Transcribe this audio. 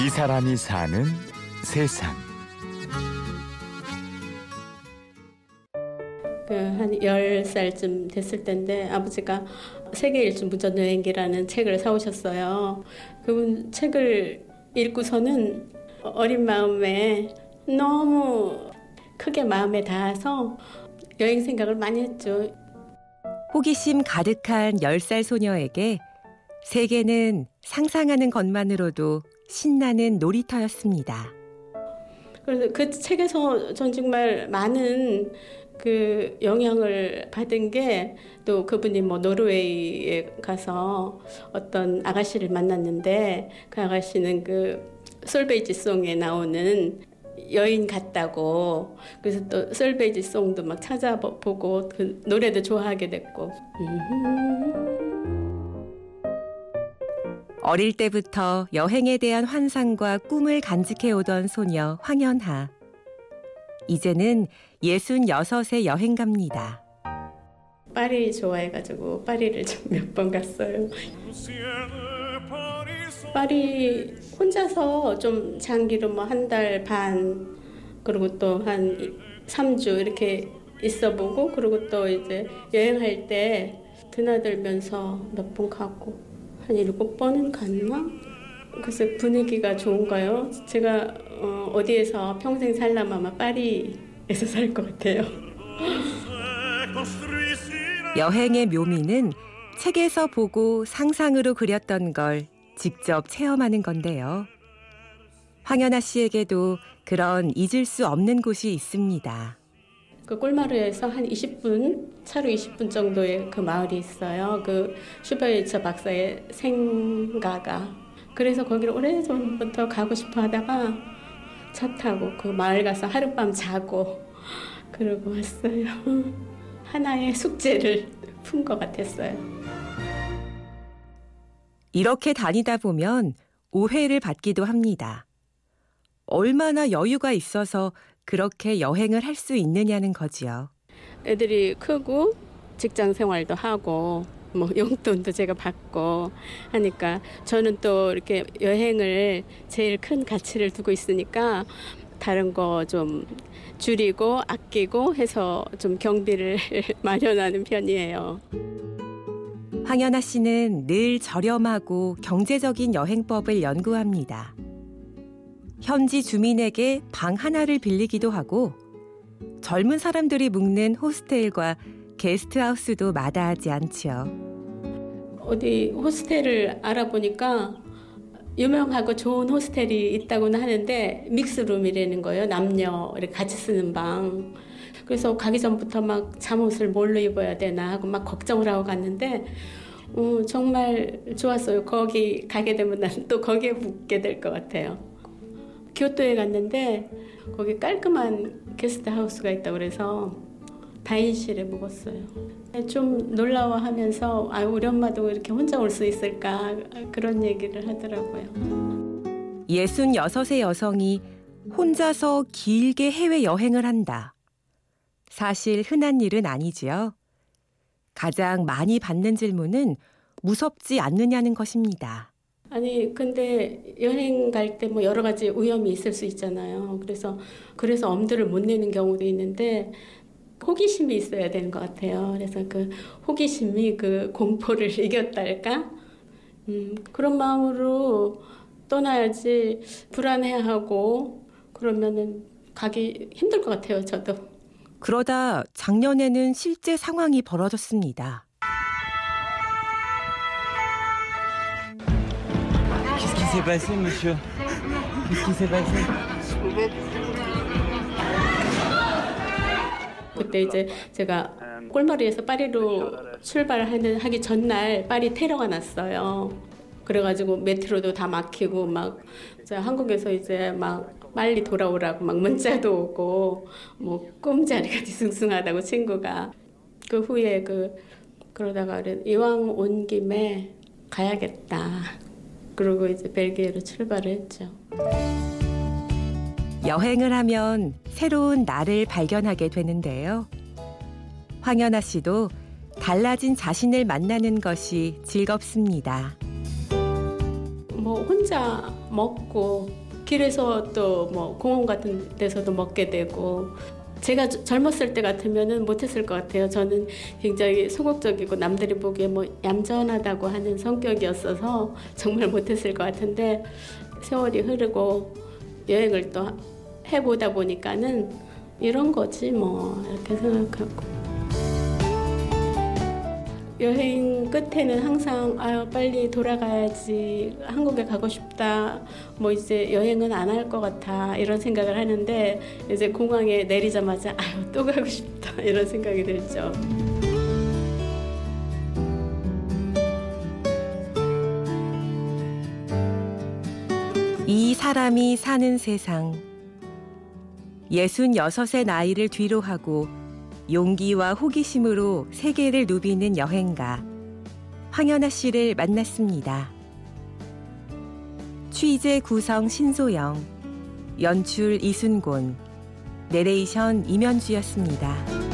이 사람이 사는 세상. 그한 10살쯤 됐을 때인데 아버지가 세계 일주 무전 여행기라는 책을 사오셨어요. 그분 책을 읽고서는 어린 마음에 너무 크게 마음에 닿아서 여행 생각을 많이 했죠. 호기심 가득한 10살 소녀에게 세계는 상상하는 것만으로도 신나는 놀이터였습니다. 그래서 그 책에서 전 정말 많은 그 영향을 받은 게 또 그분이 뭐 노르웨이에 가서 어떤 아가씨를 만났는데 그 아가씨는 그 솔베이지 송에 나오는 여인 같다고 그래서 또 솔베이지 송도 막 찾아보고 그 노래도 좋아하게 됐고 어릴 때부터 여행에 대한 환상과 꿈을 간직해 오던 소녀 황현하. 이제는 66의 여행 갑니다. 파리 좋아해가지고 파리를 좀 몇 번 갔어요. 파리 혼자서 좀 장기로 뭐 한 달 반 그리고 또 한 3주 이렇게 있어 보고 그리고 또 이제 여행할 때 드나들면서 몇 번 가고 한 일곱 번은 갔나? 그래서 분위기가 좋은가요? 제가 어, 어디에서 평생 살라면 아마 파리에서 살 것 같아요. 여행의 묘미는 책에서 보고 상상으로 그렸던 걸 직접 체험하는 건데요. 황연아 씨에게도 그런 잊을 수 없는 곳이 있습니다. 그 꿀마루에서 한 20분, 차로 20분 정도의 그 마을이 있어요. 그 슈퍼일처 박사의 생가가. 그래서 거기를 오래전부터 가고 싶어 하다가 차 타고 그 마을 가서 하룻밤 자고 그러고 왔어요. 하나의 숙제를 푼 것 같았어요. 이렇게 다니다 보면 오해를 받기도 합니다. 얼마나 여유가 있어서 그렇게 여행을 할 수 있느냐는 거지요. 애들이 크고 직장 생활도 하고 뭐 용돈도 제가 받고 하니까 저는 또 이렇게 여행을 제일 큰 가치를 두고 있으니까 다른 거 좀 줄이고 아끼고 해서 좀 경비를 마련하는 편이에요. 황연아 씨는 늘 저렴하고 경제적인 여행법을 연구합니다. 현지 주민에게 방 하나를 빌리기도 하고 젊은 사람들이 묵는 호스텔과 게스트하우스도 마다하지 않지요. 어디 호스텔을 알아보니까 유명하고 좋은 호스텔이 있다고는 하는데 믹스룸이라는 거예요. 남녀 같이 쓰는 방. 그래서 가기 전부터 막 잠옷을 뭘로 입어야 되나 하고 막 걱정을 하고 갔는데 어, 정말 좋았어요. 거기 가게 되면 난 또 거기에 묵게 될 것 같아요. 교토에 갔는데 거기 깔끔한 게스트하우스가 있다고 그래서 다인실에 묵었어요. 좀 놀라워하면서 아 우리 엄마도 이렇게 혼자 올 수 있을까 그런 얘기를 하더라고요. 66의 여성이 혼자서 길게 해외 여행을 한다. 사실 흔한 일은 아니지요. 가장 많이 받는 질문은 무섭지 않느냐는 것입니다. 아니 근데 여행 갈 때 뭐 여러 가지 위험이 있을 수 있잖아요. 그래서 그래서 엄두를 못 내는 경우도 있는데 호기심이 있어야 되는 것 같아요. 그래서 그 호기심이 그 공포를 이겼달까? 음, 그런 마음으로 떠나야지 불안해하고 그러면은 가기 힘들 것 같아요. 저도. 그러다 작년에는 실제 상황이 벌어졌습니다. S'est passé, monsieur Qu'est-ce qui s'est passé 그때 이제 제가 꼴마리에서 파리로 출발하는 하기 전날 파리 테러가 났어요. 그래가지고 메트로도 다 막히고 막 한국에서 이제 막 빨리 돌아오라고 막 문자도 오고 뭐 꿈자리가 뒤숭숭하다고 친구가 그 후에 그 그러다가 이왕 온 김에 가야겠다. 그리고 이제 벨기에로 출발을 했죠. 여행을 하면 새로운 나를 발견하게 되는데요. 황연아 씨도 달라진 자신을 만나는 것이 즐겁습니다. 뭐 혼자 먹고 길에서 또 뭐 공원 같은 데서도 먹게 되고 제가 저- 젊었을 때 같으면은 못했을 것 같아요. 저는 굉장히 소극적이고 남들이 보기에 뭐 얌전하다고 하는 성격이었어서 정말 못했을 것 같은데 세월이 흐르고 여행을 또 해보다 보니까는 이런 거지 뭐 이렇게 생각하고 여행 끝에는 항상 아유 빨리 돌아가야지 한국에 가고 싶다 뭐 이제 여행은 안 할 것 같아 이런 생각을 하는데 이제 공항에 내리자마자 아유 또 가고 싶다 이런 생각이 들죠. 이 사람이 사는 세상. 66의 나이를 뒤로 하고 용기와 호기심으로 세계를 누비는 여행가 황연아 씨를 만났습니다. 취재 구성 신소영, 연출 이순곤, 내레이션 임현주였습니다.